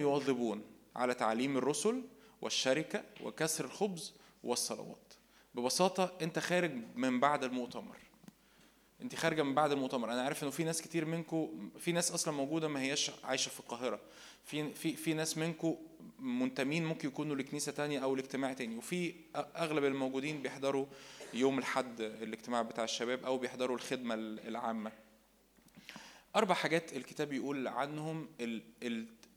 يواظبون على تعليم الرسل والشركة وكسر الخبز والصلوات. ببساطة أنت خارج من بعد المؤتمر. أنت خارجة من بعد المؤتمر. أنا عارف إنه في ناس كتير منكم في ناس أصلا موجودة ما هياش عايشة في القاهرة. في في في ناس منكم منتمين ممكن يكونوا لكنيسة تانية أو لاجتماع تاني. وفي أغلب الموجودين بيحضروا يوم الحد الاجتماع بتاع الشباب أو بيحضروا الخدمة العامة. أربع حاجات الكتاب يقول عنهم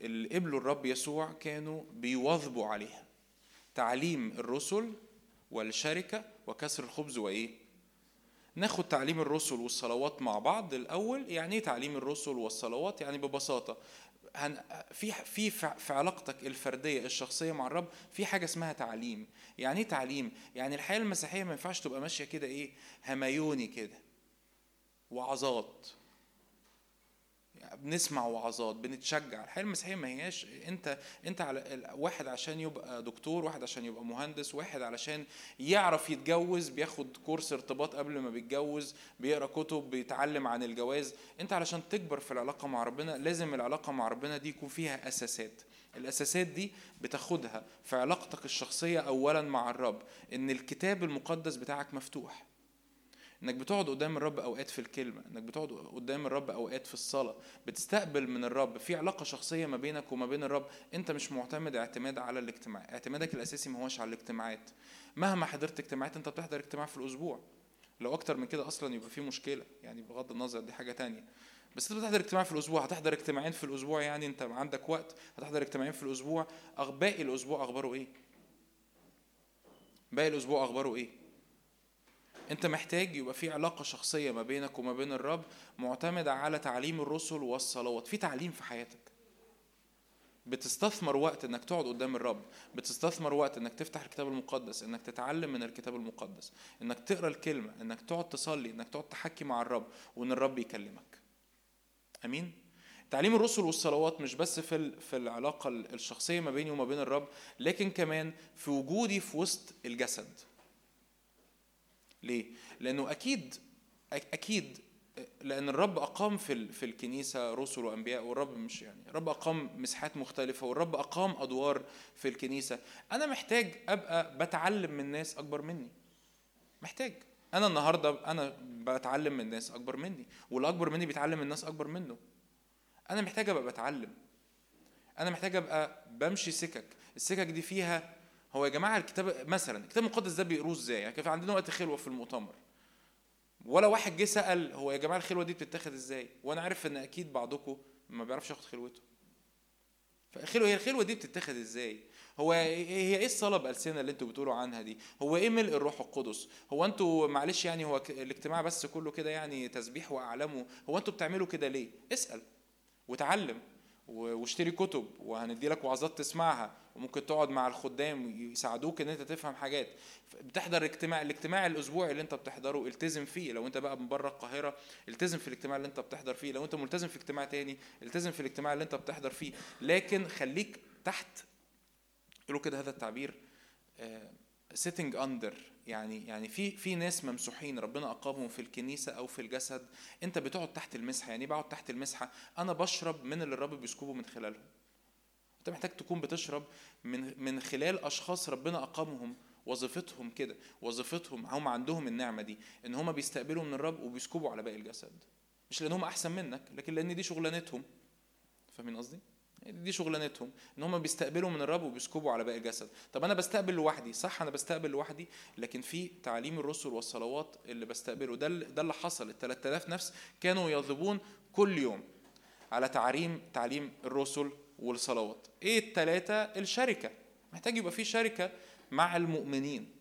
اللي قبلوا الرب يسوع كانوا بيواظبوا عليها. تعليم الرسل والشركة وكسر الخبز وإيه؟ ناخد تعليم الرسل والصلوات مع بعض الأول. يعني إيه تعليم الرسل والصلوات؟ يعني ببساطة هن في في في علاقتك الفردية الشخصية مع الرب في حاجة اسمها تعليم. يعني إيه تعليم؟ يعني الحياة المسيحية ما ينفعش تبقى ماشية كده إيه؟ همايوني كده وعظات. بنسمع وعظات بنتشجع. الحياة المسيحية ما هياش انت انت على واحد عشان يبقى دكتور واحد عشان يبقى مهندس واحد علشان يعرف يتجوز بياخد كورس ارتباط قبل ما بيتجوز بيقرأ كتب بيتعلم عن الجواز. انت علشان تكبر في العلاقة مع ربنا لازم العلاقة مع ربنا دي يكون فيها أساسات. الأساسات دي بتاخدها في علاقتك الشخصية اولا مع الرب. إن الكتاب المقدس بتاعك مفتوح. إنك بتقعد قدام الرب أوقات في الكلمة إنك بتقعد قدام الرب أوقات في الصلاة بتستقبل من الرب في علاقة شخصية ما بينك وما بين الرب أنت مش معتمد اعتماد على الاجتماع اعتمادك الأساسي ما هوش على الاجتماعات. مهما حضرت اجتماعات أنت بتحضر اجتماع في الأسبوع. لو أكتر من كده أصلا يبقى في مشكلة يعني بغض النظر دي حاجة تانية. بس أنت بتحضر اجتماع في الأسبوع هتحضر اجتماعين في الأسبوع يعني أنت عندك وقت هتحضر اجتماعين في الأسبوع. باقي الأسبوع أخباره إيه؟ باقي الأسبوع أخباره إيه؟ أنت محتاج يبقى في علاقة شخصية ما بينك وما بين الرب معتمدة على تعليم الرسل والصلوات. في تعليم في حياتك. بتستثمر وقت إنك تقعد قدام الرب. بتستثمر وقت إنك تفتح الكتاب المقدس إنك تتعلم من الكتاب المقدس. إنك تقرأ الكلمة إنك تقعد تصلي إنك تقعد تحكي مع الرب وإن الرب يكلمك. آمين؟ تعليم الرسل والصلوات مش بس في في العلاقة الشخصية ما بيني وما بين الرب لكن كمان في وجودي في وسط الجسد. ليه؟ لأنه أكيد أكيد لأن الرب أقام في في الكنيسة رسل وأنبياء والرب مش يعني الرب أقام مساحات مختلفة والرب أقام أدوار في الكنيسة. أنا محتاج أبقى بتعلم من ناس أكبر مني. محتاج. أنا النهاردة أنا بتعلم من ناس أكبر مني والأكبر مني بيتعلم من ناس أكبر منه. أنا محتاج أبقى بتعلم. أنا محتاج أبقى بمشي سكك. السكك دي فيها هو يا جماعة الكتاب مثلا الكتاب المقدس ده بيقروه إزاي؟ يعني كان عندنا وقت خلوة في المؤتمر ولا واحد جه سأل هو يا جماعة الخلوة دي بتتاخد إزاي؟ وأنا عارف إن أكيد بعضكم ما بيعرفش ياخد خلوته. فالخلوة هي الخلوة دي بتتاخد إزاي؟ هو هي إيه الصلاه بالسنه اللي أنتوا بتقولوا عنها دي؟ هو إيه ملء الروح القدس؟ هو أنتوا معلش يعني هو الاجتماع بس كله كده يعني تسبيح واعلام هو أنتوا بتعملوا كده ليه؟ اسأل وتعلم واشتري كتب وهندي لك وعظات تسمعها وممكن تقعد مع الخدام يساعدوك إن أنت تفهم حاجات. بتحضر اجتماع الاجتماع الأسبوعي اللي أنت بتحضره التزم فيه. لو أنت بقى من بره القاهرة التزم في الاجتماع اللي أنت بتحضر فيه. لو أنت ملتزم في اجتماع تاني التزم في الاجتماع اللي أنت بتحضر فيه. لكن خليك تحت يقولوا كده هذا التعبير sitting uh, under يعني يعني في في ناس ممسوحين ربنا أقامهم في الكنيسة أو في الجسد. أنت بتقعد تحت المسحة. يعني بقعد تحت المسحة؟ أنا بشرب من اللي الرب بيسكبه من خلالهم. انت محتاج تكون بتشرب من من خلال أشخاص ربنا أقامهم وظيفتهم كده وظيفتهم هم عندهم النعمة دي إن هم بيستقبلوا من الرب وبيسكبوا على باقي الجسد. مش لأن هم أحسن منك لكن لأن دي شغلانتهم. فاهمين قصدي؟ دي شغلانتهم إن هم بيستقبلوا من الرب وبيسكبوا على باقي الجسد. طب أنا بستقبل لوحدي صح أنا بستقبل لوحدي لكن في تعليم الرسل والصلوات اللي بستقبله. ده ده اللي حصل. ال 3000 نفس كانوا يضربون كل يوم على تعليم تعليم الرسل والصلوات. إيه الثلاثه الشركة. محتاج يبقى في شركة مع المؤمنين.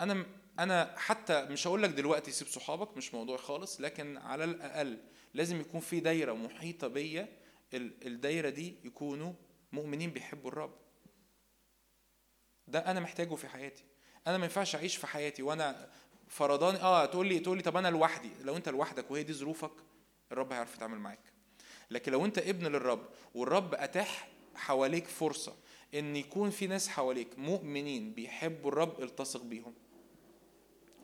أنا أنا حتى مش هقول لك دلوقتي سيب صحابك مش موضوع خالص لكن على الأقل لازم يكون في دايرة محيطة بيا. الدايرة دي يكونوا مؤمنين بيحبوا الرب. ده أنا محتاجه في حياتي. أنا ما ينفعش أعيش في حياتي وأنا فرضاني آه تقول لي تقول لي طب أنا لوحدي. لو أنت لوحدك وهي دي ظروفك الرب هيعرف يتعامل معاك. لكن لو انت ابن للرب والرب أتاح حواليك فرصة إن يكون في ناس حواليك مؤمنين بيحبوا الرب التصق بيهم.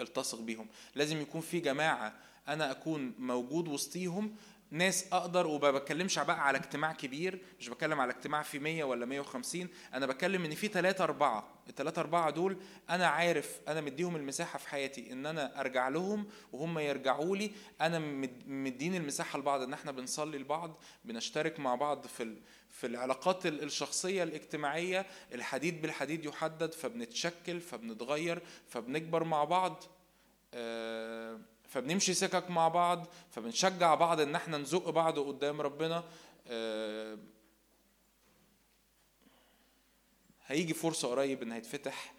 التصق بيهم. لازم يكون في جماعة أنا أكون موجود وسطيهم ناس أقدر وما بتكلمش بقى على اجتماع كبير مش بتكلم على اجتماع في 100 ولا 150 أنا بتكلم إن في ثلاثة أربعة. الثلاثة أربعة دول أنا عارف أنا مديهم المساحة في حياتي إن أنا أرجع لهم وهم يرجعوا لي. أنا مدين المساحة لبعض إن إحنا بنصلي لبعض بنشترك مع بعض في في العلاقات الشخصية الاجتماعية. الحديد بالحديد يحدد فبنتشكل فبنتغير فبنكبر مع بعض. آه فبنمشي سكك مع بعض فبنشجع بعض إن إحنا نزق بعض قدام ربنا. آه، هيجي فرصة قريب إن هيتفتح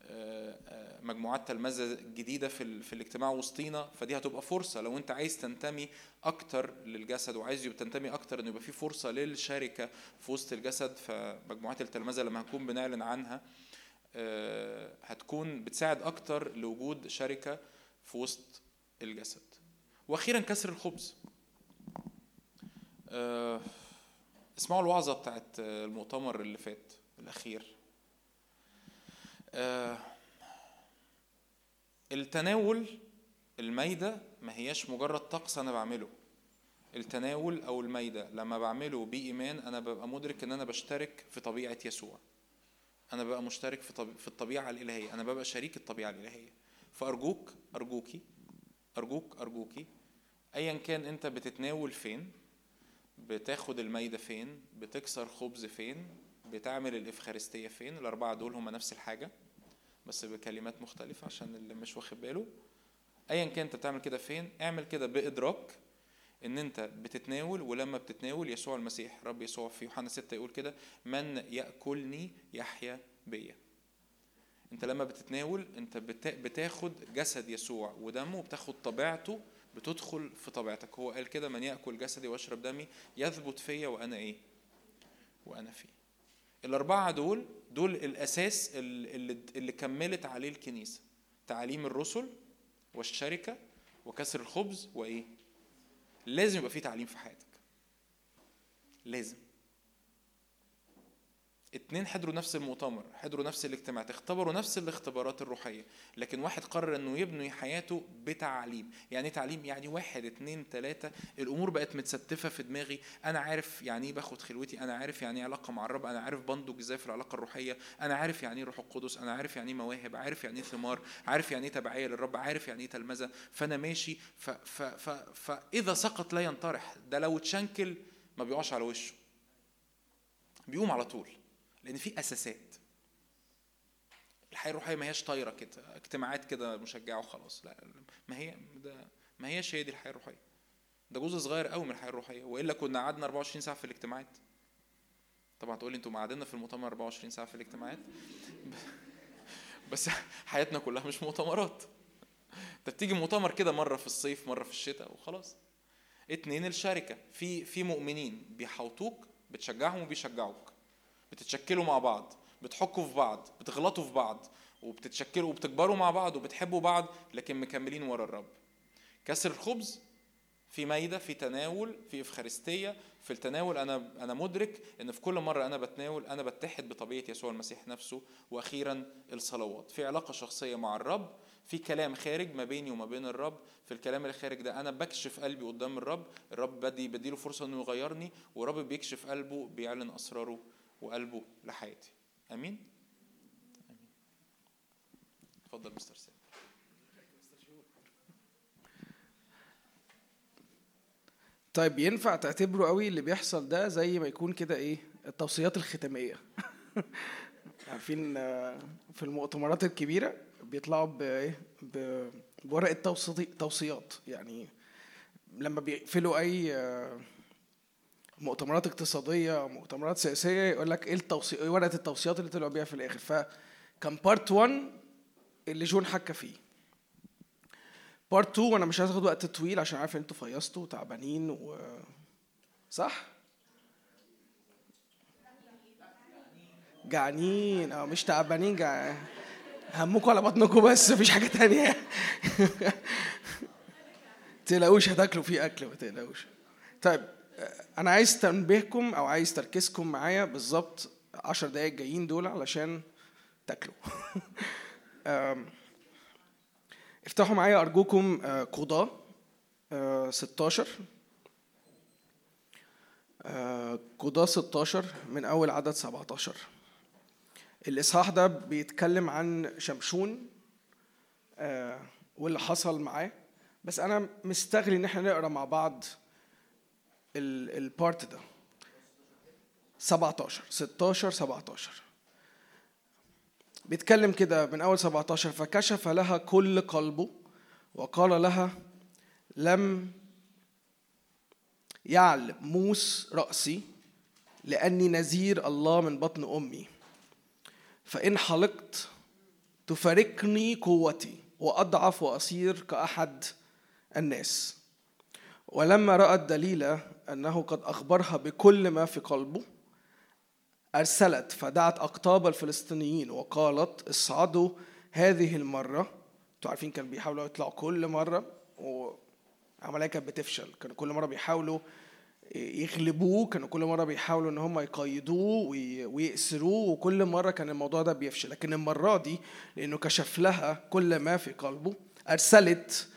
آه، آه، مجموعات تلمذة جديدة في, في الاجتماع وسطينا. فدي هتبقى فرصة لو أنت عايز تنتمي أكتر للجسد وعايز تنتمي أكتر إن يبقى في فرصة للشركة في وسط الجسد فمجموعات التلمذة لما هنكون بنعلن عنها هتكون بتساعد أكتر لوجود شركة في وسط الجسد. وأخيرا كسر الخبز. آه، اسمعوا الوعظة بتاعت المؤتمر اللي فات الأخير. آه، التناول المايدة ما هياش مجرد طقس أنا بعمله. التناول أو المايدة لما بعمله بإيمان أنا ببقى مدرك إن أنا بشترك في طبيعة يسوع. أنا ببقى مشترك في الطبيعة الإلهية. أنا ببقى شريك الطبيعة الإلهية. فأرجوك أرجوكي أرجوك أرجوكي أيا كان أنت بتتناول فين بتاخد المايدة فين بتكسر خبز فين بتعمل الإفخارستية فين الأربعة دول هما نفس الحاجة بس بكلمات مختلفة عشان اللي مش واخد باله. أيا كان أنت بتعمل كده فين اعمل كده بإدراك إن أنت بتتناول ولما بتتناول يسوع المسيح رب يسوع في يوحنا 6 يقول كده من يأكلني يحيا بيا. انت لما بتتناول انت بتاخد جسد يسوع ودمه وبتاخد طبيعته بتدخل في طبيعتك. هو قال كده من يأكل جسدي ويشرب دمي يثبت فيا وأنا إيه؟ وأنا فيه. الأربعة دول دول الأساس اللي, اللي كملت عليه الكنيسة. تعاليم الرسل والشركة وكسر الخبز وإيه؟ لازم يبقى في تعليم في حياتك. لازم. اتنين حضروا نفس المؤتمر حضروا نفس الاجتماع اختبروا نفس الاختبارات الروحية لكن واحد قرر إنه يبني حياته بتعليم. يعني إيه تعليم؟ يعني واحد اتنين تلاتة. الأمور بقت متستفة في دماغي. أنا عارف يعني إيه باخد خلوتي أنا عارف يعني إيه علاقة مع الرب أنا عارف بنضج إزاي في العلاقة الروحية أنا عارف يعني إيه روح القدس أنا عارف يعني إيه مواهب عارف يعني إيه ثمار عارف يعني إيه تبعية للرب عارف يعني إيه تلمذة. فأنا ماشي ف ف ف فاذا سقط لا ينطرح. ده لو اتشنكل ما بيقعش على وشه. بيقوم على طول. لأن في أساسات. الحياة الروحية ما هياش طايرة كده اجتماعات كده مشجعة وخلاص. لا ما هي ده ما هياش هي دي الحياة الروحية. ده جزء صغير قوي من الحياة الروحية. وإلا كنا قعدنا 24 ساعة في الاجتماعات. طبعا تقول لي أنتوا قعدنا في المؤتمر 24 ساعة في الاجتماعات؟ بس حياتنا كلها مش مؤتمرات. انت بتيجي مؤتمر كده مرة في الصيف مرة في الشتاء وخلاص. اتنين الشركة. في في مؤمنين بيحوطوك بتشجعهم وبيشجعوك. بتتشكلوا مع بعض بتحكوا في بعض بتغلطوا في بعض وبتتشكلوا وبتكبروا مع بعض وبتحبوا بعض لكن مكملين ورا الرب. كسر الخبز في مايده في تناول في إفخارستية في التناول أنا أنا مدرك إن في كل مرة أنا بتناول أنا بتحد بطبيعة يسوع المسيح نفسه وأخيرا الصلوات. في علاقة شخصية مع الرب في كلام خارج ما بيني وما بين الرب. في الكلام الخارج ده أنا بكشف قلبي قدام الرب. الرب بدي بديله فرصة إنه يغيرني والرب بيكشف قلبه بيعلن أسراره وقلبه لحياتي. آمين؟ آمين. اتفضل مستر سامي. طيب ينفع تعتبره قوي اللي بيحصل ده زي ما يكون كده إيه؟ التوصيات الختامية. عارفين آه، في المؤتمرات الكبيرة بيطلعوا بايه بورقة توصيات. يعني لما بيقفلوا أي آه، مؤتمرات اقتصادية مؤتمرات سياسية يقول لك إيه التوصي ورقة التوصيات اللي طلعوا بيها في الآخر. فكان part 1 اللي جون حكى فيه. part 2 وأنا مش عايز أخد وقت طويل عشان عارف إن أنتوا فيصلتوا وتعبانين و صح؟ جعانين. آه مش تعبانين جعانين همكم على بطنكم بس مفيش حاجة تانية. تقلقوش هتاكلوا فيه أكل ما تقلقوش طيب. أنا عايز تنبيهكم أو عايز تركيزكم معايا بالظبط عشر دقايق جايين دول علشان تاكلوا. افتحوا معايا أرجوكم قضاة 16 آه، آه، قضاة 16 من أول عدد 17 الإصحاح ده بيتكلم عن شمشون آه، واللي حصل معاه. بس أنا مستغلي إن إحنا نقرأ مع بعض البارت ده. 17 16 17 بيتكلم كده من أول 17 فكشف لها كل قلبه وقال لها لم يعلم موس رأسي لأني نذير الله من بطن أمي. فإن حلقت تفارقني قوتي وأضعف وأصير كأحد الناس. ولما رأت دليلة أنه قد أخبرها بكل ما في قلبه أرسلت فدعت أقطاب الفلسطينيين وقالت اصعدوا هذه المرة. أنتوا عارفين كانوا بيحاولوا يطلعوا كل مرة وعملية كانت بتفشل. كانوا كل مرة بيحاولوا يغلبوه كانوا كل مرة بيحاولوا إن هم يقيدوه ويأسروه وكل مرة كان الموضوع ده بيفشل. لكن المرة دي لأنه كشف لها كل ما في قلبه أرسلت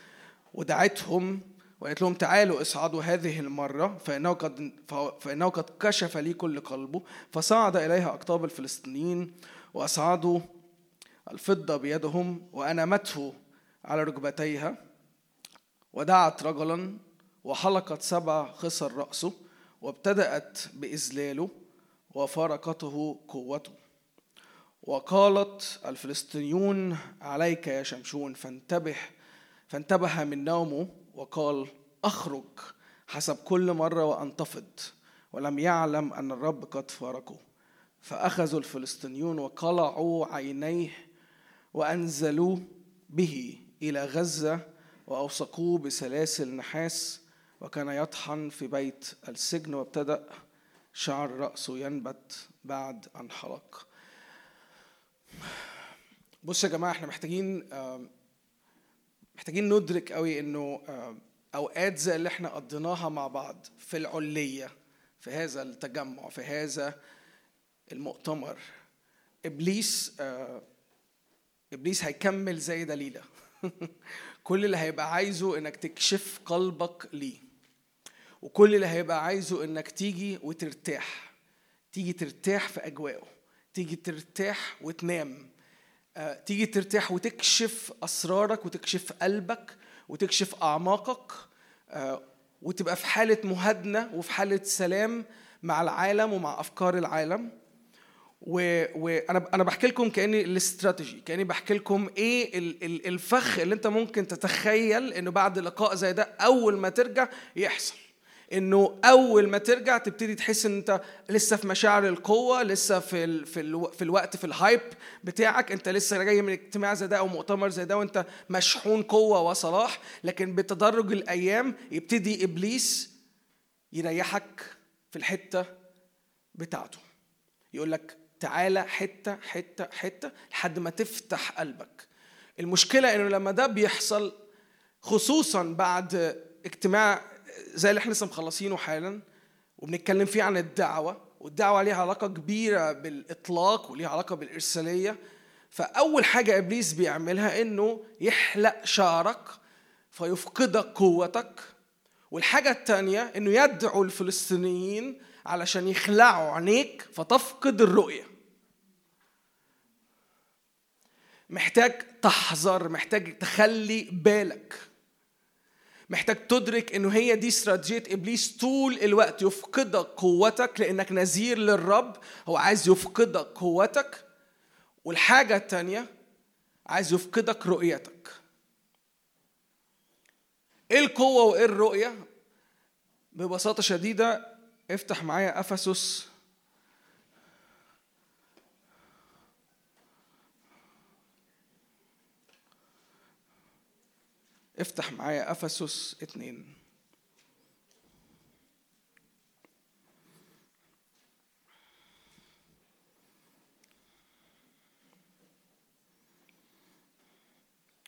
ودعتهم وقالت لهم تعالوا اصعدوا هذه المرة فإنه قد فإنه قد كشف لي كل قلبه فصعد إليها أقطاب الفلسطينيين وأصعدوا الفضة بيدهم وأنمته على ركبتيها ودعت رجلا وحلقت سبع خصر رأسه وابتدأت بإذلاله وفارقته قوته. وقالت الفلسطينيون عليك يا شمشون فانتبه فانتبه من نومه وقال أخرج حسب كل مرة وأنتفض ولم يعلم أن الرب قد فارقه. فأخذوا الفلسطينيون وقلعوا عينيه وأنزلوا به إلى غزة وأوثقوه بسلاسل نحاس وكان يطحن في بيت السجن وابتدأ شعر رأسه ينبت بعد أن حلق بص يا جماعة إحنا محتاجين محتاجين ندرك قوي إنه أوقات زي اللي إحنا قضيناها مع بعض في العلية في هذا التجمع في هذا المؤتمر إبليس إبليس هيكمل زي دليلة. كل اللي هيبقى عايزه إنك تكشف قلبك ليه. وكل اللي هيبقى عايزه إنك تيجي وترتاح. تيجي ترتاح في أجواءه. تيجي ترتاح وتنام. آه، تيجي ترتاح وتكشف أسرارك وتكشف قلبك وتكشف أعماقك آه، وتبقى في حالة مهادنه وفي حالة سلام مع العالم ومع أفكار العالم. وأنا أنا بحكي لكم كأني الاستراتيجي كأني بحكي لكم إيه الفخ اللي أنت ممكن تتخيل إنه بعد لقاء زي ده أول ما ترجع يحصل. إنه أول ما ترجع تبتدي تحس إن أنت لسه في مشاعر القوة لسه في ال في, ال في الوقت في الهايب بتاعك. أنت لسه جاي من اجتماع زي ده أو مؤتمر زي ده وأنت مشحون قوة وصلاح. لكن بتدرج الأيام يبتدي إبليس يريحك في الحتة بتاعته. يقول لك تعالى حتة حتة حتة لحد ما تفتح قلبك. المشكلة إنه لما ده بيحصل خصوصا بعد اجتماع زي اللي إحنا لسه مخلصينه حالا وبنتكلم فيه عن الدعوة والدعوة ليها علاقة كبيرة بالإطلاق وليها علاقة بالإرسالية. فأول حاجة إبليس بيعملها إنه يحلق شعرك فيفقدك قوتك. والحاجة الثانية إنه يدعو الفلسطينيين علشان يخلعوا عينيك فتفقد الرؤية. محتاج تحذر محتاج تخلي بالك. محتاج تدرك إنه هي دي استراتيجية إبليس طول الوقت يفقدك قوتك لأنك نذير للرب هو عايز يفقدك قوتك. والحاجة الثانية عايز يفقدك رؤيتك. إيه القوة وإيه الرؤية؟ ببساطة شديدة افتح معايا أفسس افتح معايا أفسس اتنين.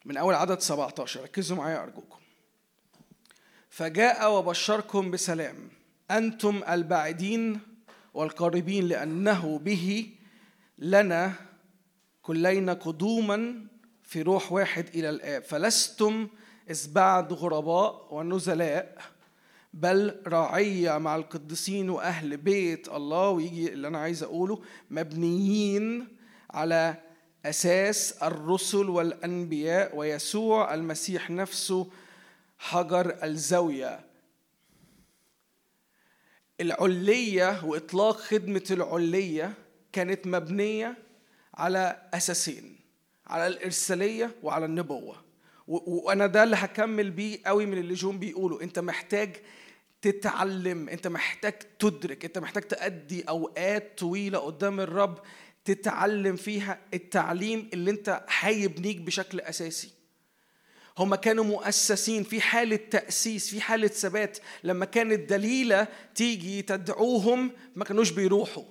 من أول عدد 17 ركزوا معايا ارجوكم فجاء وبشركم بسلام أنتم البعيدين والقريبين لأنه به لنا كلينا قدوما في روح واحد إلى الآب فلستم إذ بعد غرباء ونزلاء بل رعية مع القديسين وأهل بيت الله ويجي اللي أنا عايز أقوله مبنيين على أساس الرسل والأنبياء ويسوع المسيح نفسه حجر الزاوية. العلية وإطلاق خدمة العلية كانت مبنية على أساسين على الإرسالية وعلى النبوة. وأنا ده اللي هكمل بيه قوي من اللي جون بيقولوا أنت محتاج تتعلم أنت محتاج تدرك أنت محتاج تأدي أوقات طويلة قدام الرب تتعلم فيها التعليم اللي أنت هيبنيك بشكل أساسي. هم كانوا مؤسسين في حالة تأسيس في حالة ثبات. لما كانت دليلة تيجي تدعوهم ما كانوش بيروحوا.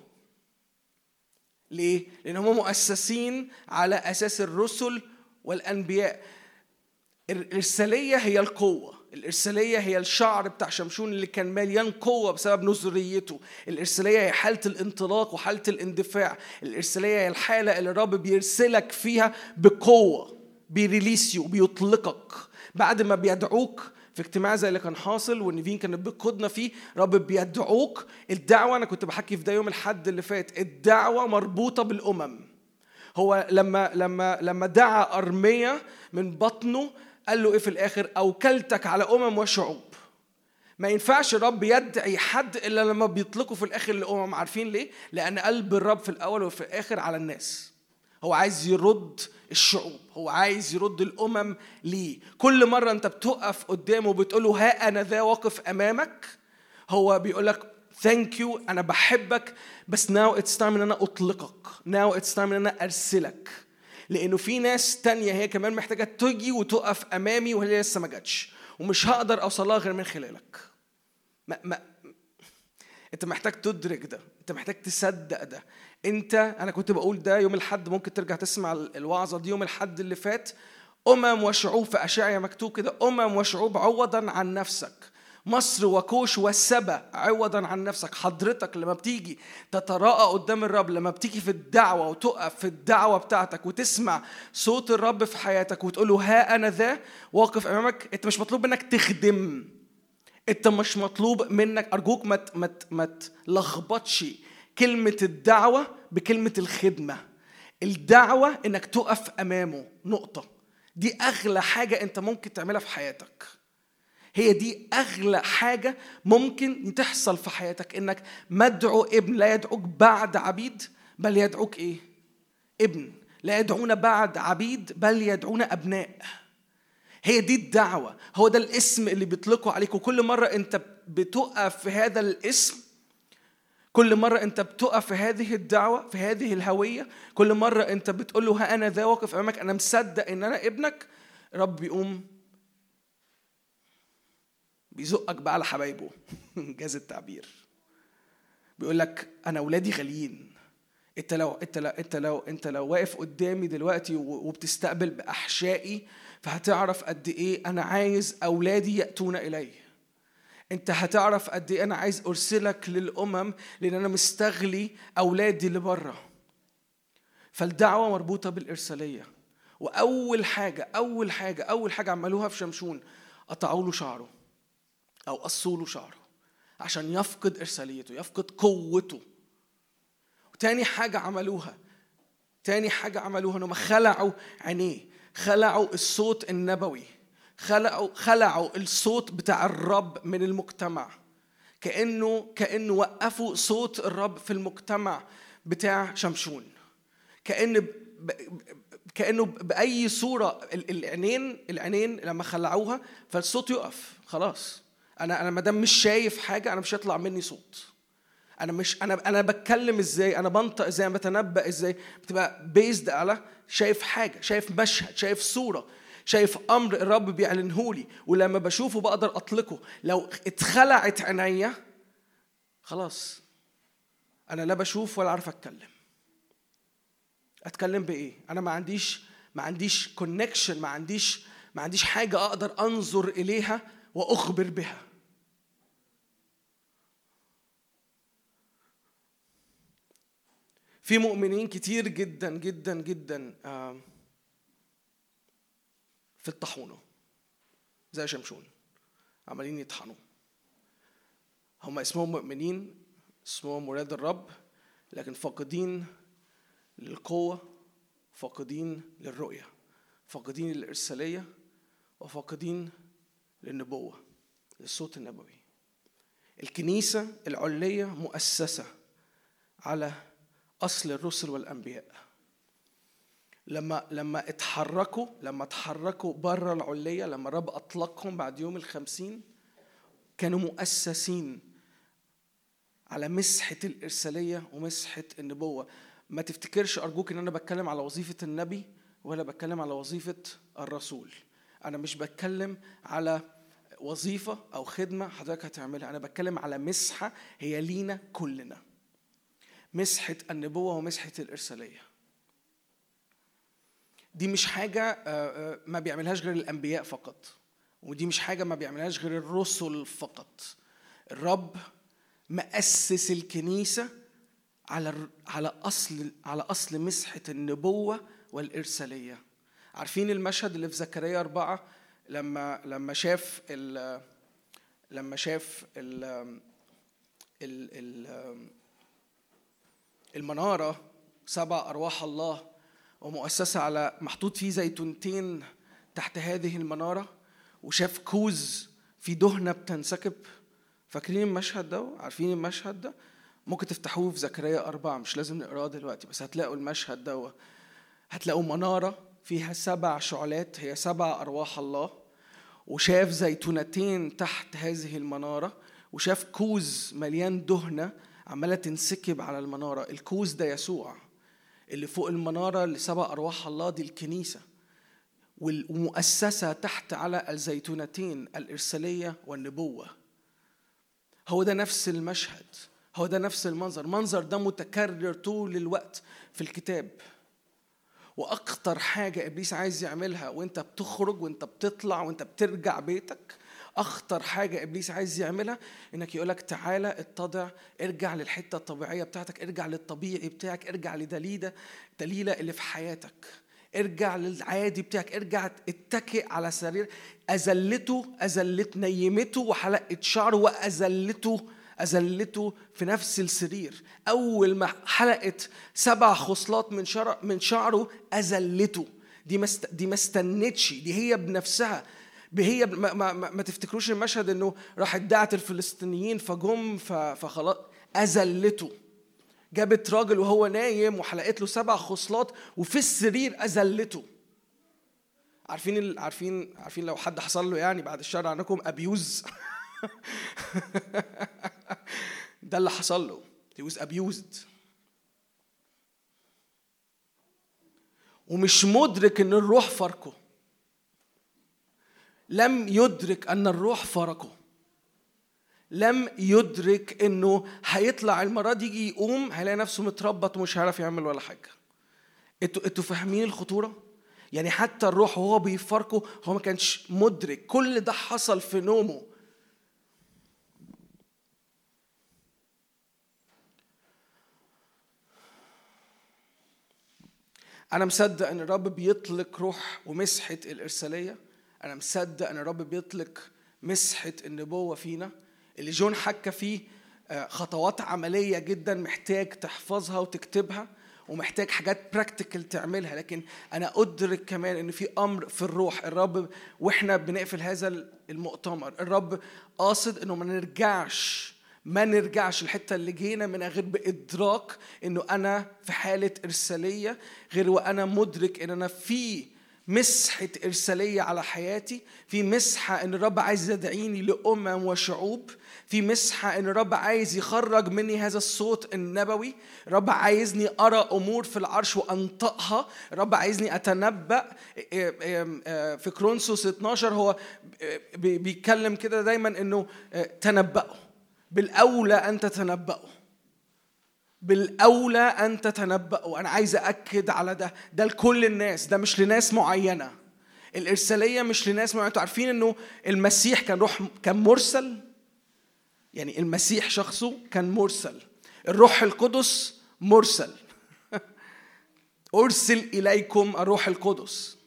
ليه؟ لأن هم مؤسسين على أساس الرسل والأنبياء. الإرسالية هي القوة. الإرسالية هي الشعر بتاع شمشون اللي كان مليان قوة بسبب نظريته. الإرسالية هي حالة الانطلاق وحالة الاندفاع. الإرسالية هي الحالة اللي الرب بيرسلك فيها بقوة بيريليس يو بيطلقك. بعد ما بيدعوك في اجتماع زي اللي كان حاصل والنيفين كانت بتقودنا فيه رب بيدعوك. الدعوة أنا كنت بحكي في ده يوم الحد اللي فات الدعوة مربوطة بالأمم. هو لما لما لما دعا أرميا من بطنه قال له إيه في الآخر؟ أوكلتك على أمم وشعوب. ما ينفعش الرب يدعي حد إلا لما بيطلقوا في الآخر لامم عارفين ليه؟ لأن قلب الرب في الأول وفي الآخر على الناس. هو عايز يرد الشعوب. هو عايز يرد الأمم ليه؟ كل مرة أنت بتقف قدامه وبتقول له ها أنا ذا واقف أمامك هو بيقول لك thank you أنا بحبك بس now it's time إن أنا أطلقك. now it's time إن أنا أرسلك. لأنه في ناس تانية هي كمان محتاجة تجي وتقف امامي وهي لسه ما جاتش. ومش هقدر اوصلها غير من خلالك. ما ما انت محتاج تدرك ده. انت محتاج تصدق ده. انت أنا كنت بقول ده يوم الحد ممكن ترجع تسمع الوعظة دي يوم الحد اللي فات. أمم وشعوب في اشعيا مكتوب كده. أمم وشعوب عوضا عن نفسك. مصر وكوش والسبأ. عوضا عن نفسك. حضرتك لما بتيجي تتراءى قدام الرب لما بتيجي في الدعوة وتقف في الدعوة بتاعتك وتسمع صوت الرب في حياتك وتقول له ها أنا ذا. واقف أمامك. أنت مش مطلوب منك تخدم. أنت مش مطلوب منك. أرجوك ما ما تلخبطش كلمة الدعوة بكلمة الخدمة. الدعوة إنك تقف أمامه. نقطة. دي أغلى حاجة أنت ممكن تعملها في حياتك. هي دي أغلى حاجة ممكن تحصل في حياتك إنك مدعو ابن لا يدعوك بعد عبيد بل يدعوك إيه؟ ابن. لا يدعونا بعد عبيد بل يدعونا أبناء. هي دي الدعوة. هو ده الاسم اللي بيطلقوا عليك. وكل مرة أنت بتقف في هذا الاسم كل مرة أنت بتقف في هذه الدعوة في هذه الهوية كل مرة أنت بتقول له ها أنا ذا واقف أمامك أنا مصدق إن أنا ابنك رب بيقوم بيزقك بقى على حبايبه. جاز التعبير. بيقول لك أنا اولادي غاليين. أنت لو أنت لو أنت لو أنت لو واقف قدامي دلوقتي وبتستقبل بأحشائي فهتعرف قد إيه أنا عايز أولادي يأتون إلي. أنت هتعرف قد إيه أنا عايز أرسلك للأمم لأن أنا مستغلي أولادي اللي بره. فالدعوة مربوطة بالإرسالية. وأول حاجة أول حاجة أول حاجة عملوها في شمشون قطعوا له شعره. أو قصوا له شعره عشان يفقد إرساليته يفقد قوته. وتاني حاجة عملوها تاني حاجة عملوها انهم خلعوا عينيه خلعوا الصوت النبوي خلعوا خلعوا الصوت بتاع الرب من المجتمع. كأنه كأنه وقفوا صوت الرب في المجتمع بتاع شمشون. كأن كأنه بأي صورة العينين العينين لما خلعوها فالصوت يقف خلاص. أنا أنا ما دام مش شايف حاجة أنا مش هيطلع مني صوت. أنا مش أنا أنا بتكلم إزاي؟ أنا بنطق إزاي؟ أنا بتنبأ إزاي؟ بتبقى based على شايف حاجة شايف مشهد شايف صورة شايف أمر الرب بيعلنه لي. ولما بشوفه بقدر أطلقه. لو اتخلعت عينيا خلاص. أنا لا بشوف ولا عارف أتكلم. أتكلم بإيه؟ أنا ما عنديش ما عنديش connection ما عنديش ما عنديش حاجة أقدر أنظر إليها وأخبر بها. في مؤمنين كتير جدا جدا جدا في الطاحونه زي شمشون. عمالين يطحنوا. هم اسمهم مؤمنين اسمهم ولاد الرب لكن فاقدين للقوة فاقدين للرؤية فاقدين للإرسالية وفاقدين للنبوة للصوت النبوي. الكنيسة العلية مؤسسة على أصل الرسل والأنبياء. لما لما اتحركوا لما اتحركوا بره العلية لما الرب أطلقهم بعد يوم الخمسين كانوا مؤسسين على مسحة الإرسالية ومسحة النبوة. ما تفتكرش أرجوك إن أنا بتكلم على وظيفة النبي ولا بتكلم على وظيفة الرسول. أنا مش بتكلم على وظيفة أو خدمة حضرتك هتعملها. أنا بتكلم على مسحة هي لينا كلنا. مسحة النبوة ومسحة الإرسالية. دي مش حاجة آه، آه، ما بيعملهاش غير الأنبياء فقط. ودي مش حاجة ما بيعملهاش غير الرسل فقط. الرب مؤسس الكنيسة على على أصل على أصل مسحة النبوة والإرسالية. عارفين المشهد اللي في زكريا أربعة؟ لما لما شاف ال لما شاف ال ال ال المنارة سبع أرواح الله ومؤسسة على محطوط فيه زيتونتين تحت هذه المنارة وشاف كوز في دهنة بتنسكب. فاكرين المشهد ده؟ عارفين المشهد ده؟ ممكن تفتحوه في زكريا أربعة مش لازم نقراه دلوقتي بس هتلاقوا المشهد ده. هتلاقوا منارة فيها سبع شعلات هي سبع أرواح الله وشاف زيتونتين تحت هذه المنارة وشاف كوز مليان دهنة عمالة تنسكب على المنارة. الكوز ده يسوع اللي فوق المنارة اللي سبع أرواح الله دي الكنيسة ومؤسسة تحت على الزيتونتين الإرسالية والنبوة. هو ده نفس المشهد هو ده نفس المنظر. المنظر ده متكرر طول الوقت في الكتاب. وأكتر حاجة إبليس عايز يعملها وأنت بتخرج وأنت بتطلع وأنت بترجع بيتك أخطر حاجة إبليس عايز يعملها إنك يقولك تعالى اتضع ارجع للحتة الطبيعية بتاعتك ارجع للطبيعي بتاعك ارجع لدليلة دليلة اللي في حياتك. ارجع للعادي بتاعك ارجع اتكئ على سرير أزلته أزلت نيمته وحلقت شعره وأزلته أزلته في نفس السرير. أول ما حلقت سبع خصلات من شعر من شعره أزلته دي ما دي ما استنتش. دي هي بنفسها. هي ما, ما, ما, تفتكروش المشهد إنه راحت دعت الفلسطينيين فجم فخلاص أزلته جابت راجل وهو نايم وحلقت له سبع خصلات وفي السرير أزلته عارفين. عارفين عارفين لو حد حصل له يعني بعد الشر عنكم أبيوز. ده اللي حصل له. He was abused. ومش مدرك إن الروح فرقه لم يدرك أن الروح فرقه لم يدرك إنه هيطلع المرة دي يجي يقوم هيلاقي نفسه متربط ومش هيعرف يعمل ولا حاجة. أنتوا أنتوا فاهمين الخطورة؟ يعني حتى الروح وهو بيفرقه هو ما كانش مدرك. كل ده حصل في نومه. أنا مصدق إن الرب بيطلق روح ومسحة الإرسالية. أنا مصدق إن الرب بيطلق مسحة النبوة فينا. اللي جون حكى فيه آه، خطوات عملية جدا محتاج تحفظها وتكتبها ومحتاج حاجات براكتيكال تعملها. لكن أنا أدرك كمان إن في أمر في الروح. الرب وإحنا بنقفل هذا المؤتمر. الرب قاصد إنه ما نرجعش ما نرجعش الحتة اللي جينا منها غير بإدراك إنه أنا في حالة إرسالية غير وأنا مدرك إن أنا في مسحة إرسالية على حياتي في مسحة إن الرب عايز يدعيني لأمم وشعوب في مسحة إن الرب عايز يخرج مني هذا الصوت النبوي. الرب عايزني أرى أمور في العرش وأنطقها. الرب عايزني أتنبأ. في كرونسوس 12 هو بيتكلم كده دايما إنه تنبأوا بالأولى أن تتنبأوا. بالأولى أن تتنبأوا. أنا عايز أكد على ده. ده لكل الناس. ده مش لناس معينة. الإرسالية مش لناس معينة. أنتوا عارفين إنه المسيح كان روح كان مرسل؟ يعني المسيح شخصه كان مرسل. الروح القدس مرسل. أرسل إليكم الروح القدس.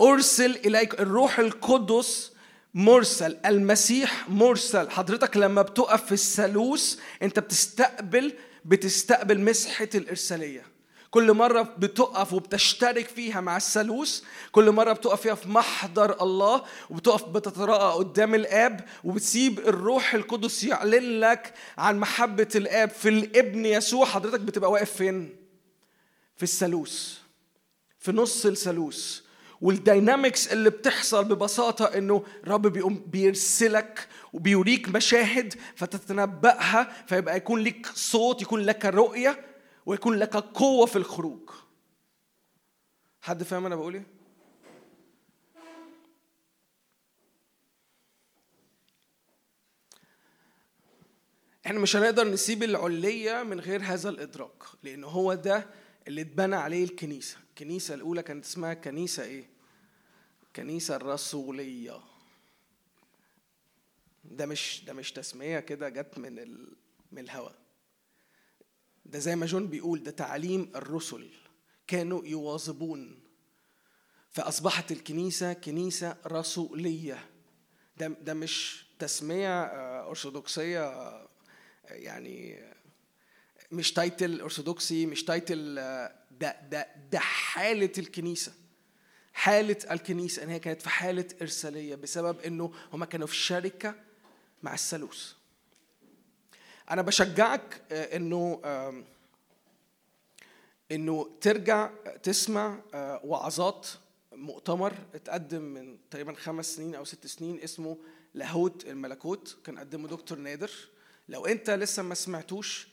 أرسل إليكم الروح القدس مرسل المسيح مرسل حضرتك لما بتقف في الثالوث انت بتستقبل بتستقبل مسحة الإرسالية. كل مرة بتقف وبتشترك فيها مع الثالوث كل مرة بتقف فيها في محضر الله وبتقف بتتراءى قدام الآب وبتسيب الروح القدس يعلن لك عن محبة الآب في الابن يسوع. حضرتك بتبقى واقف فين؟ في الثالوث في نص الثالوث. والداينامكس اللي بتحصل ببساطة إنه رب بيقوم بيرسلك وبيوريك مشاهد فتتنبأها فيبقى يكون لك صوت يكون لك رؤية ويكون لك قوة في الخروج حد فاهم أنا بقول إيه؟ إحنا مش هنقدر نسيب العلية من غير هذا الإدراك لأن هو ده اللي اتبنى عليه الكنيسة الكنيسة الأولى كانت اسمها كنيسة إيه؟ كنيسة الرسولية. ده مش ده مش تسمية كده جت من ال... من الهوا. ده زي ما جون بيقول ده تعليم الرسل كانوا يواظبون. فأصبحت الكنيسة كنيسة رسولية. ده ده مش تسمية آه، أرثوذكسية آه، يعني مش title أرثوذكسي مش title آه، ده ده ده حالة الكنيسة. حالة الكنيسة إن هي كانت في حالة إرسالية بسبب إنه هما كانوا في شركة مع الثالوث. أنا بشجعك آه، إنه إنه ترجع تسمع آه، وعظات مؤتمر اتقدم من تقريبا خمس سنين أو ست سنين اسمه لاهوت الملكوت كان قدمه دكتور نادر لو أنت لسه ما سمعتوش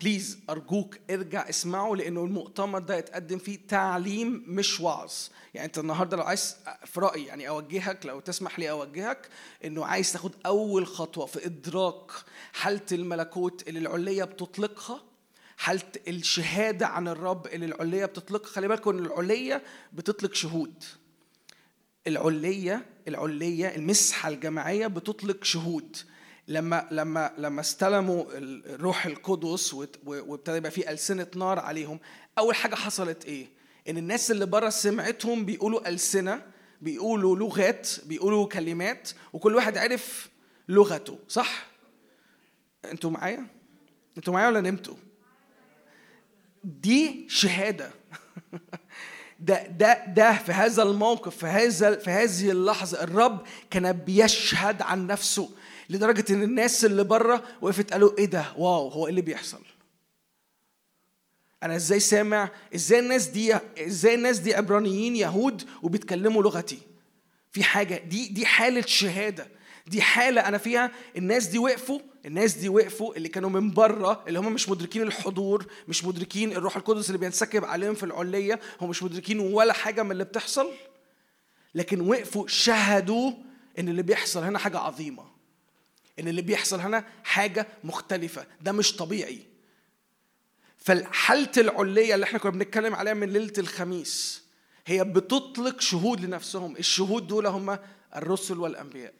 بليز أرجوك ارجع اسمعه لأنه المؤتمر ده اتقدم فيه تعليم مش وعظ. يعني أنت النهارده لو عايز في رأيي يعني أوجهك لو تسمح لي أوجهك إنه عايز تاخد أول خطوة في إدراك حالة الملكوت اللي العليه بتطلقها حالة الشهادة عن الرب اللي العلية بتطلقها. خلي بالكم إن العلية بتطلق شهود. العلية العلية المسحة الجماعية بتطلق شهود. لما لما لما استلموا الروح القدس وابتدى يبقى في ألسنة نار عليهم أول حاجة حصلت إيه؟ إن الناس اللي بره سمعتهم بيقولوا ألسنة بيقولوا لغات بيقولوا كلمات وكل واحد عرف لغته صح؟ أنتوا معايا؟ أنتوا معايا ولا نمتوا؟ دي شهادة ده ده ده في هذا الموقف في هذا في هذه اللحظة الرب كان بيشهد عن نفسه لدرجة إن الناس اللي بره وقفت قالوا إيه ده؟ واو هو إيه اللي بيحصل؟ أنا إزاي سامع؟ إزاي الناس دي إزاي الناس دي عبرانيين يهود وبيتكلموا لغتي؟ في حاجة دي دي حالة شهادة. دي حالة أنا فيها الناس دي وقفوا الناس دي وقفوا اللي كانوا من بره اللي هم مش مدركين الحضور مش مدركين الروح القدس اللي بينسكب عليهم في العلية هم مش مدركين ولا حاجة من اللي بتحصل. لكن وقفوا شهدوا إن اللي بيحصل هنا حاجة عظيمة. إن اللي بيحصل هنا حاجة مختلفة. ده مش طبيعي. فالحالة العلية اللي إحنا كنا بنتكلم عليها من ليلة الخميس هي بتطلق شهود لنفسهم. الشهود دول هم الرسل والأنبياء.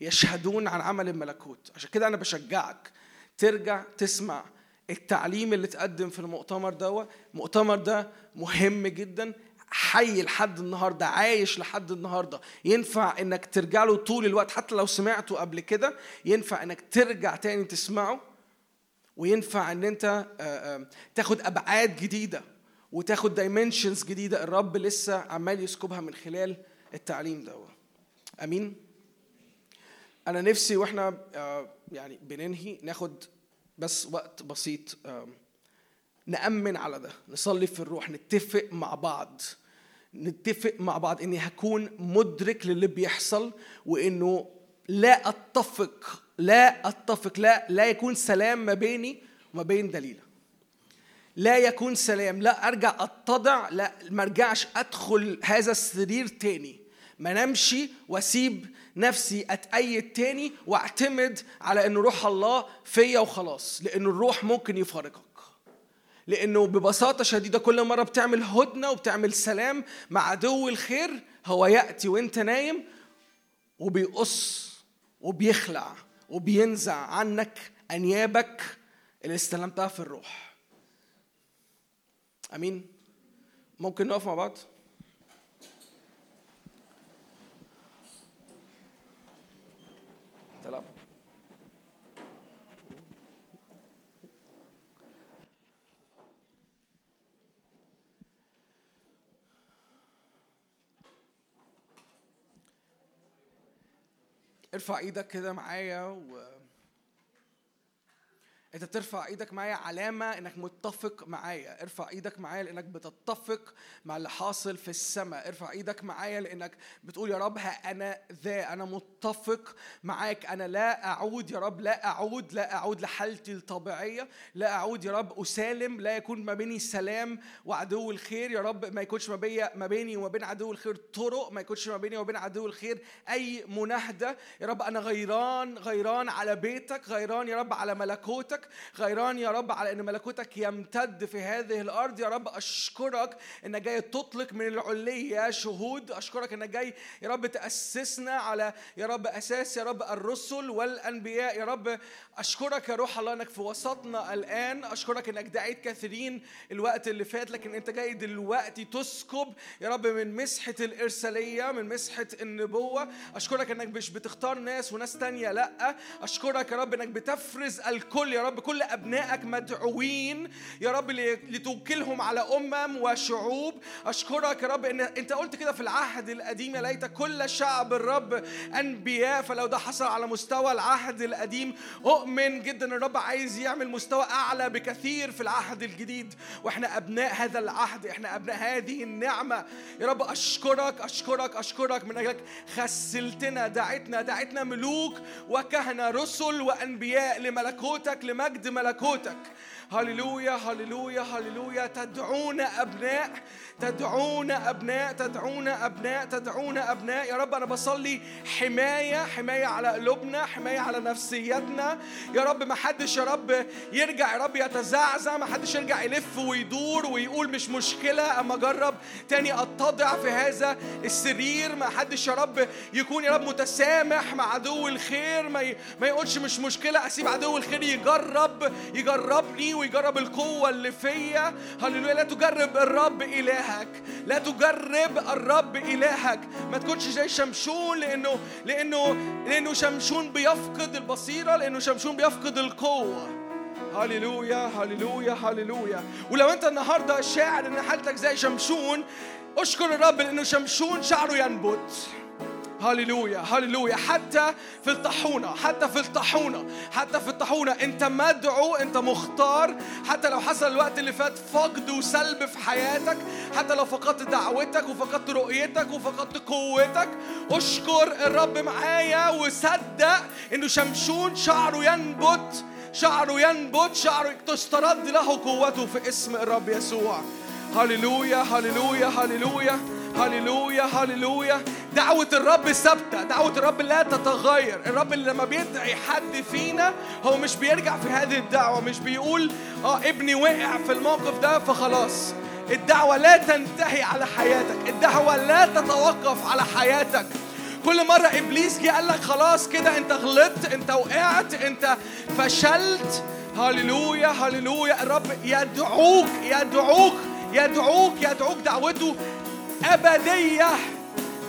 يشهدون عن عمل الملكوت. عشان كده أنا بشجعك ترجع تسمع التعليم اللي اتقدم في المؤتمر ده. المؤتمر ده مهم جدا. حي لحد النهارده عايش لحد النهارده. ينفع إنك ترجع له طول الوقت حتى لو سمعته قبل كده ينفع إنك ترجع تاني تسمعه. وينفع إن أنت آه، تاخد أبعاد جديدة وتاخد دايمنشنز جديدة الرب لسه عمال يسكبها من خلال التعليم ده. آمين؟ أنا نفسي وإحنا آه، يعني بننهي ناخد بس وقت بسيط نأمن على ده. نصلي في الروح نتفق مع بعض. نتفق مع بعض إني هكون مدرك للي بيحصل وإنه لا أتفق لا أتفق لا لا يكون سلام ما بيني وما بين دليله لا يكون سلام لا أرجع أتضع لا ما أرجعش أدخل هذا السرير تاني. ما نمشي وأسيب نفسي أتأيد تاني وأعتمد على إن روح الله فيا وخلاص لأن الروح ممكن يفارقك. لأنه ببساطة شديدة كل مرة بتعمل هدنة وبتعمل سلام مع عدو الخير هو يأتي وأنت نايم وبيقص وبيخلع وبينزع عنك أنيابك اللي استلمتها في الروح. أمين؟ ممكن نقف مع بعض؟ ارفع إيدك كده معايا و انت ترفع إيدك معايا علامة انك متفق معايا. ارفع إيدك معايا لانك بتتفق مع اللي حاصل في السماء. ارفع إيدك معايا لانك بتقول يا رب ها أنا ذا أنا متفق معاك. أنا لا اعود يا رب لا اعود لا اعود لحالتي الطبيعية. لا اعود يا رب اسالم لا يكون ما بيني سلام وعدو الخير. يا رب ما يكونش ما بيني ما بيني وما بين عدو الخير طرق ما يكونش ما بيني وما بين عدو الخير أي مناهدة. يا رب أنا غيران غيران على بيتك غيران يا رب على ملكوتك. غيران يا رب على إن ملكوتك يمتد في هذه الأرض. يا رب أشكرك انك جاي تطلق من العليه شهود. أشكرك انك جاي يا رب تأسسنا على يا رب أساس يا رب الرسل والأنبياء. يا رب أشكرك يا روح الله إنك في وسطنا الآن. أشكرك إنك دعيت كثيرين الوقت اللي فات لكن أنت جاي دلوقتي تسكب يا رب من مسحة الإرسالية من مسحة النبوة. أشكرك إنك مش بتختار ناس وناس تانية لأ. أشكرك يا رب إنك بتفرز الكل يا رب كل أبنائك مدعوين يا رب لتوكلهم على أمم وشعوب. أشكرك يا رب إن أنت قلت كده في العهد القديم يا ليت كل شعب الرب أنبياء. فلو ده حصل على مستوى العهد القديم أؤمن جدا إن الرب عايز يعمل مستوى أعلى بكثير في العهد الجديد. وإحنا أبناء هذا العهد إحنا أبناء هذه النعمة. يا رب أشكرك أشكرك أشكرك من أجلك. غسلتنا دعتنا دعتنا ملوك وكهنة رسل وأنبياء لملكوتك. لمجد ملكوتك. هللويا هللويا هللويا. تدعون أبناء تدعون أبناء تدعون أبناء تدعون أبناء. يا رب أنا بصلي حماية حماية على قلوبنا حماية على نفسيتنا. يا رب ما حدش يا رب يرجع يا رب يتزعزع. ما حدش يرجع يلف ويدور ويقول مش مشكلة. أما أجرب تاني أتضع في هذا السرير. ما حدش يا رب يكون يا رب متسامح مع عدو الخير. ما ي... ما يقولش مش مشكلة. أسيب عدو الخير يجرب يجربني ويجرب القوة اللي فيا. هللويا. لا تجرب الرب إلهك. لا تجرب الرب إلهك. ما تكونش زي شمشون لأنه لأنه لأنه شمشون بيفقد البصيرة لأنه شمشون بيفقد القوة. هللويا هللويا هللويا. ولو أنت النهارده شاعر إن حالتك زي شمشون اشكر الرب لأنه شمشون شعره ينبت. هللويا هللويا حتى في الطاحونة حتى في الطاحونة حتى في الطاحونة. أنت مدعو أنت مختار. حتى لو حصل الوقت اللي فات فقد وسلب في حياتك حتى لو فقدت دعوتك وفقدت رؤيتك وفقدت قوتك. أشكر الرب معايا وصدق إنه شمشون شعره ينبت شعره ينبت شعره تسترد له قوته في اسم الرب يسوع. هللويا هللويا هللويا هللويا هللويا. دعوة الرب ثابتة دعوة الرب لا تتغير. الرب اللي لما بيدعي حد فينا هو مش بيرجع في هذه الدعوة مش بيقول آه ابني وقع في الموقف ده فخلاص. الدعوة لا تنتهي على حياتك. الدعوة لا تتوقف على حياتك. كل مرة إبليس جه قال لك خلاص كده أنت غلطت أنت وقعت أنت فشلت. هللويا هللويا. الرب يدعوك يدعوك يدعوك يدعوك. دعوته أبدية.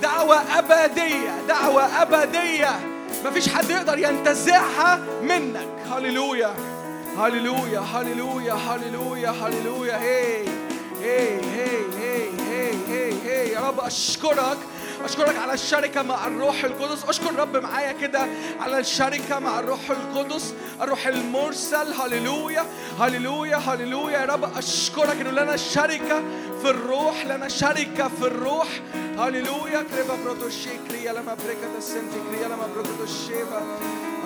دعوة أبدية. دعوة أبدية. مفيش حد يقدر ينتزعها منك. هللويا. هللويا. هللويا. هللويا. هللويا. هي. هي. هي. هي. هي. هي. يا رب أشكرك. أشكرك على الشركة مع الروح القدس. أشكر رب معايا كده على الشركة مع الروح القدس الروح المرسل. هللويا هللويا هللويا. يا رب أشكرك إنه لنا شركة في الروح لنا شركة في الروح. هللويا. كريبا بروتوشي كريا لما بريكا السنتي كريا لما بروتوشيبا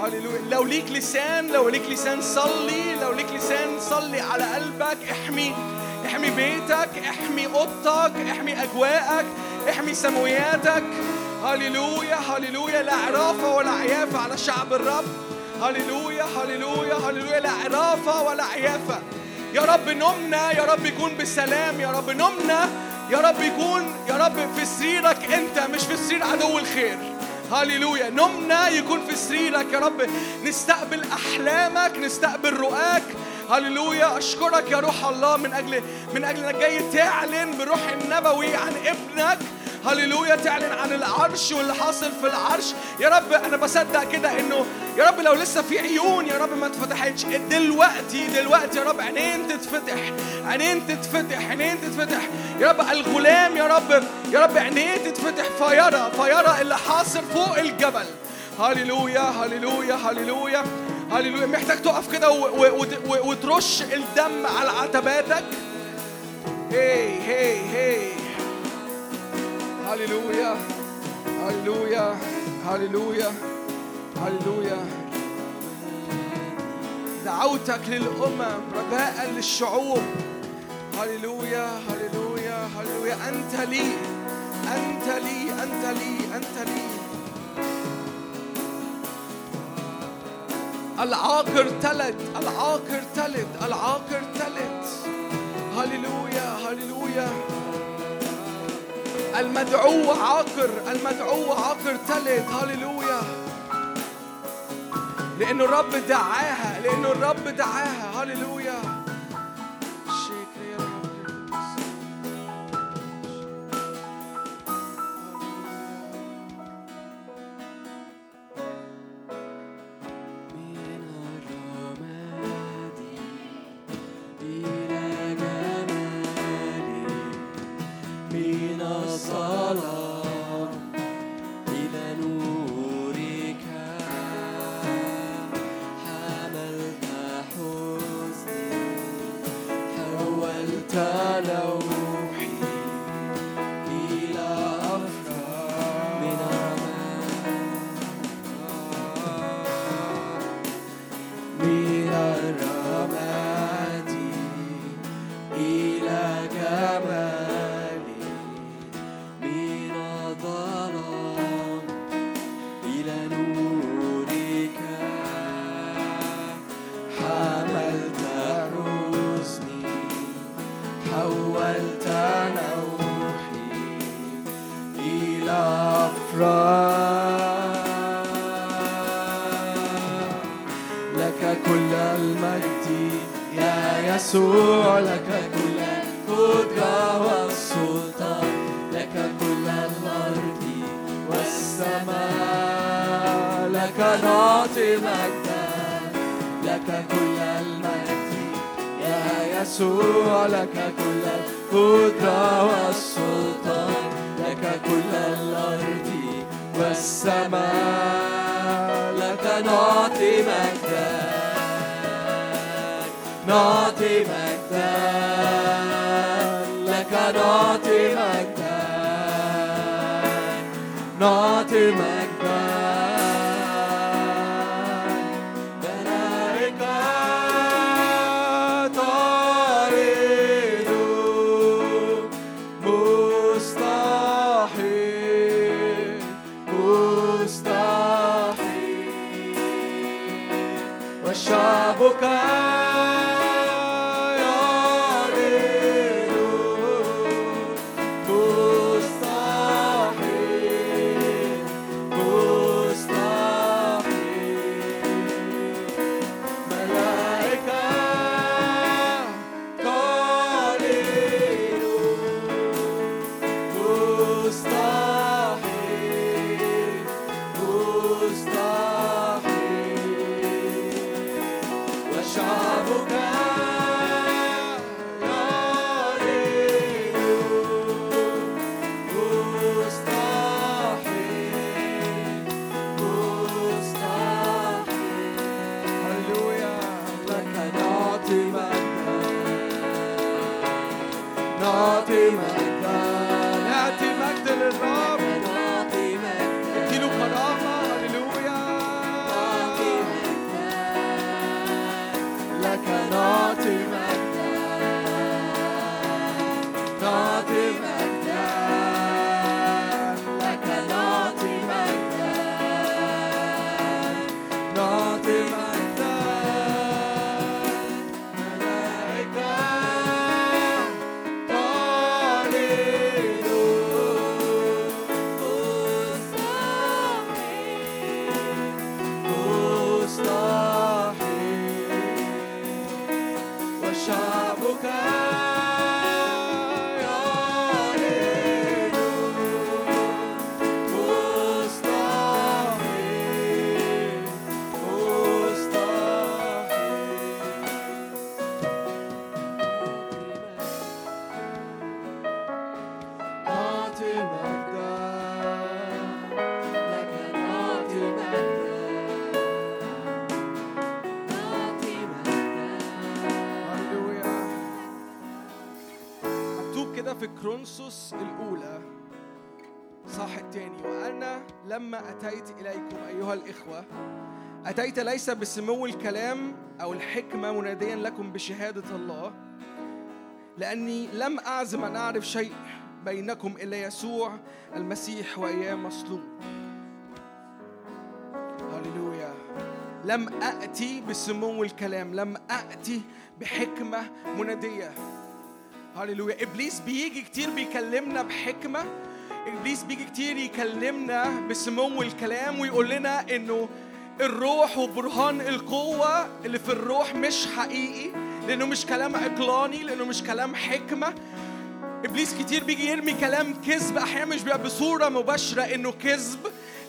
هللويا. لو ليك لسان لو ليك لسان صلي لو ليك لسان صلي على قلبك. احمي احمي بيتك احمي أوضتك احمي أجواءك. احمي سموياتك هللويا هللويا لا عرافه ولا عيافة على شعب الرب. هللويا هللويا هللويا لا عرافه ولا عيافة. يا رب نمنا يا رب يكون بسلام يا رب نمنا. يا رب يكون يا رب في سريرك أنت مش في سرير عدو الخير. هللويا. نمنا يكون في سريرك يا رب. نستقبل أحلامك نستقبل رؤاك. هللويا. أشكرك يا روح الله من أجل من أجل انك جاي تعلن بالروح النبوي عن ابنك. هللويا. تعلن عن العرش واللي حاصل في العرش. يا رب أنا بصدق كده انه يا رب لو لسه في عيون يا رب ما اتفتحتش دلوقتي دلوقتي يا رب عينين تتفتح. عينين تتفتح. عينين تتفتح. يا رب الغلام يا رب يا رب عينيه تتفتح. فيرى فيرى اللي حاصل فوق الجبل. هللويا. هللويا. هللويا. هللويا. محتاج تقف كده وترش الدم على عتباتك. هي هي هي. هللويا. هللويا. هللويا. هللويا. دعوتك للأمم رجاء للشعوب. هللويا. هللويا. هللويا. أنت لي. أنت لي. أنت لي. أنت لي. العاقر تلد العاقر تلد العاقر تلد هللويا هللويا. المدعو عاقر المدعو عاقر تلد هللويا. لأن الرب دعاها لأن الرب دعاها. هللويا. know. not imagined. في كرونسوس الأولى. صح التاني وأنا لما أتيت إليكم أيها الإخوة أتيت ليس بسمو الكلام أو الحكمة مناديا لكم بشهادة الله لأني لم أعزم أن أعرف شيء بينكم إلا يسوع المسيح وإياه مصلوب. هللويا. لم أأتي بسمو الكلام لم أأتي بحكمة منادية. هللويا إبليس بيجي كتير بيكلمنا بحكمة إبليس بيجي كتير يكلمنا بسمو الكلام ويقول لنا إنه الروح وبرهان القوة اللي في الروح مش حقيقي لأنه مش كلام عقلاني لأنه مش كلام حكمة ابليس كتير بيجي يرمي كلام كذب أحيانا مش بيبقى بصوره مباشره انه كذب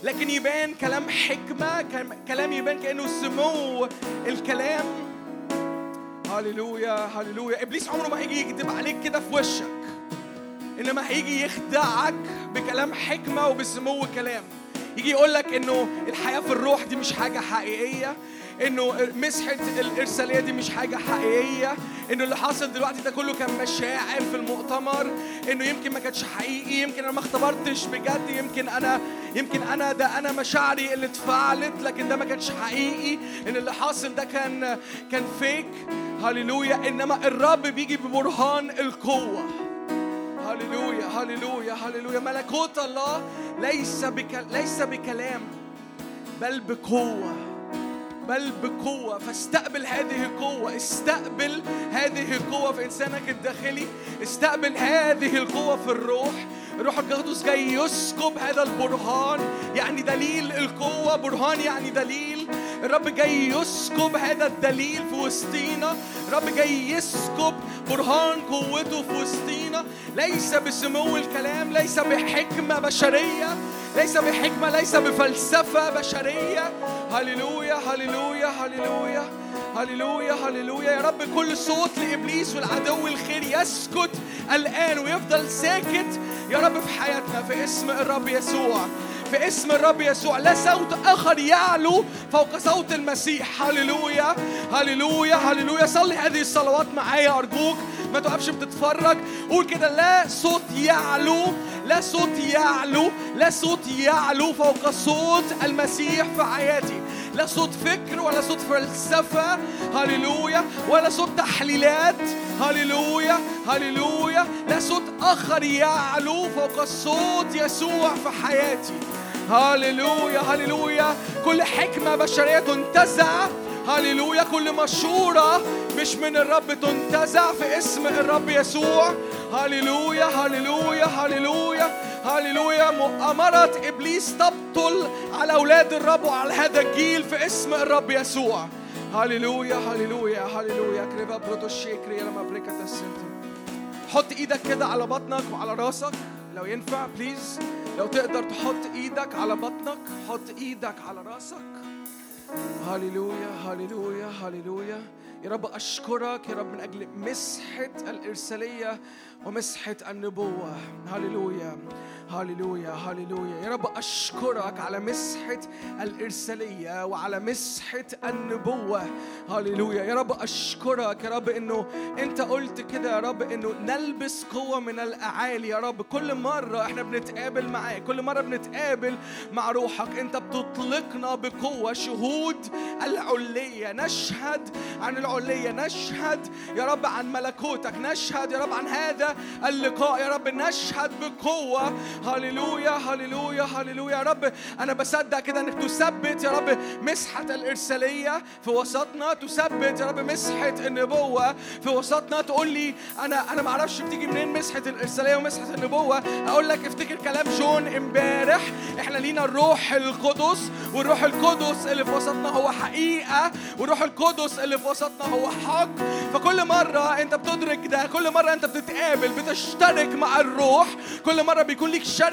لكن يبان كلام حكمه كلام يبان كانه سمو الكلام هللويا هللويا. إبليس عمره ما هيجي يكذب عليك كده في وشك. إنما هيجي يخدعك بكلام حكمة وبسمو كلام. يجي يقول لك إنه الحياة في الروح دي مش حاجة حقيقية. إنه مسحة الإرسالية دي مش حاجة حقيقية إنه اللي حاصل دلوقتي ده كله كان مشاعر في المؤتمر إنه يمكن ما كانش حقيقي يمكن أنا ما اختبرتش بجد يمكن أنا يمكن أنا ده أنا مشاعري اللي اتفعلت لكن ده ما كانش حقيقي إن اللي حاصل ده كان كان فيك هللويا. إنما الرب بيجي ببرهان القوة. هللويا هللويا هللويا. ملكوت الله ليس بك ليس بكلام بل بقوة. بل بقوة. فاستقبل هذه القوة. استقبل هذه القوة في إنسانك الداخلي. استقبل هذه القوة في الروح. الروح القدس جاي يسكب هذا البرهان. يعني دليل القوة. برهان يعني دليل. الرب جاي يسكب هذا الدليل في وسطينا. الرب جاي يسكب برهان قوته في وسطينا. ليس بسمو الكلام. ليس بحكمة بشرية. ليس بحكمة. ليس بفلسفة بشرية. هللويا هللويا هللويا هللويا هللويا يا رب كل صوت لإبليس والعدو الخير يسكت الآن ويفضل ساكت يا رب في حياتنا في اسم الرب يسوع في اسم الرب يسوع لا صوت آخر يعلو فوق صوت المسيح هللويا هللويا هللويا صلي هذه الصلوات معايا أرجوك ما تقفش بتتفرج قول كده لا صوت يعلو لا صوت يعلو لا صوت يعلو فوق صوت المسيح في حياتي. لا صوت فكر ولا صوت فلسفة هللويا. ولا صوت تحليلات هللويا هللويا. لا صوت آخر يعلو فوق صوت يسوع في حياتي. هللويا هللويا. كل حكمة بشرية تنتزع هللويا كل مشورة مش من الرب تنتزع في اسم الرب يسوع. هللويا هللويا هللويا هللويا. مؤامرة إبليس تبطل على أولاد الرب وعلى هذا الجيل في اسم الرب يسوع. هللويا هللويا هللويا. كريفا بروتوشي كريا لما بريكا تسنتي حط إيدك كده على بطنك وعلى راسك. لو ينفع بليز لو تقدر تحط إيدك على بطنك حط إيدك على راسك. هللويا هللويا هللويا يا رب أشكرك يا رب من أجل مسحة الإرسالية ومسحة النبوة هللويا هللويا هللويا يا رب أشكرك على مسحة الإرسالية وعلى مسحة النبوة. هللويا يا رب أشكرك. يا رب إنه أنت قلت كده. يا رب إنه نلبس قوة من الأعالي. يا رب كل مرة إحنا بنتقابل معاك كل مرة بنتقابل مع روحك أنت بتطلقنا بقوة. شهود العلية نشهد عن العلية نشهد يا رب عن ملكوتك. نشهد يا رب عن هذا اللقاء. يا رب نشهد بقوة هللويا هللويا هللويا. يا رب أنا بصدق كده إنك تثبت يا رب مسحة الإرسالية في وسطنا. تثبت يا رب مسحة النبوة في وسطنا. تقول لي أنا أنا ما أعرفش بتيجي منين مسحة الإرسالية ومسحة النبوة. أقول لك افتكر كلام جون امبارح. إحنا لينا الروح القدس والروح القدس اللي في وسطنا هو حقيقة والروح القدس اللي في وسطنا هو حق. فكل مرة أنت بتدرك ده كل مرة أنت بتتقابل بتشترك مع الروح كل مرة بيكون ليك شركة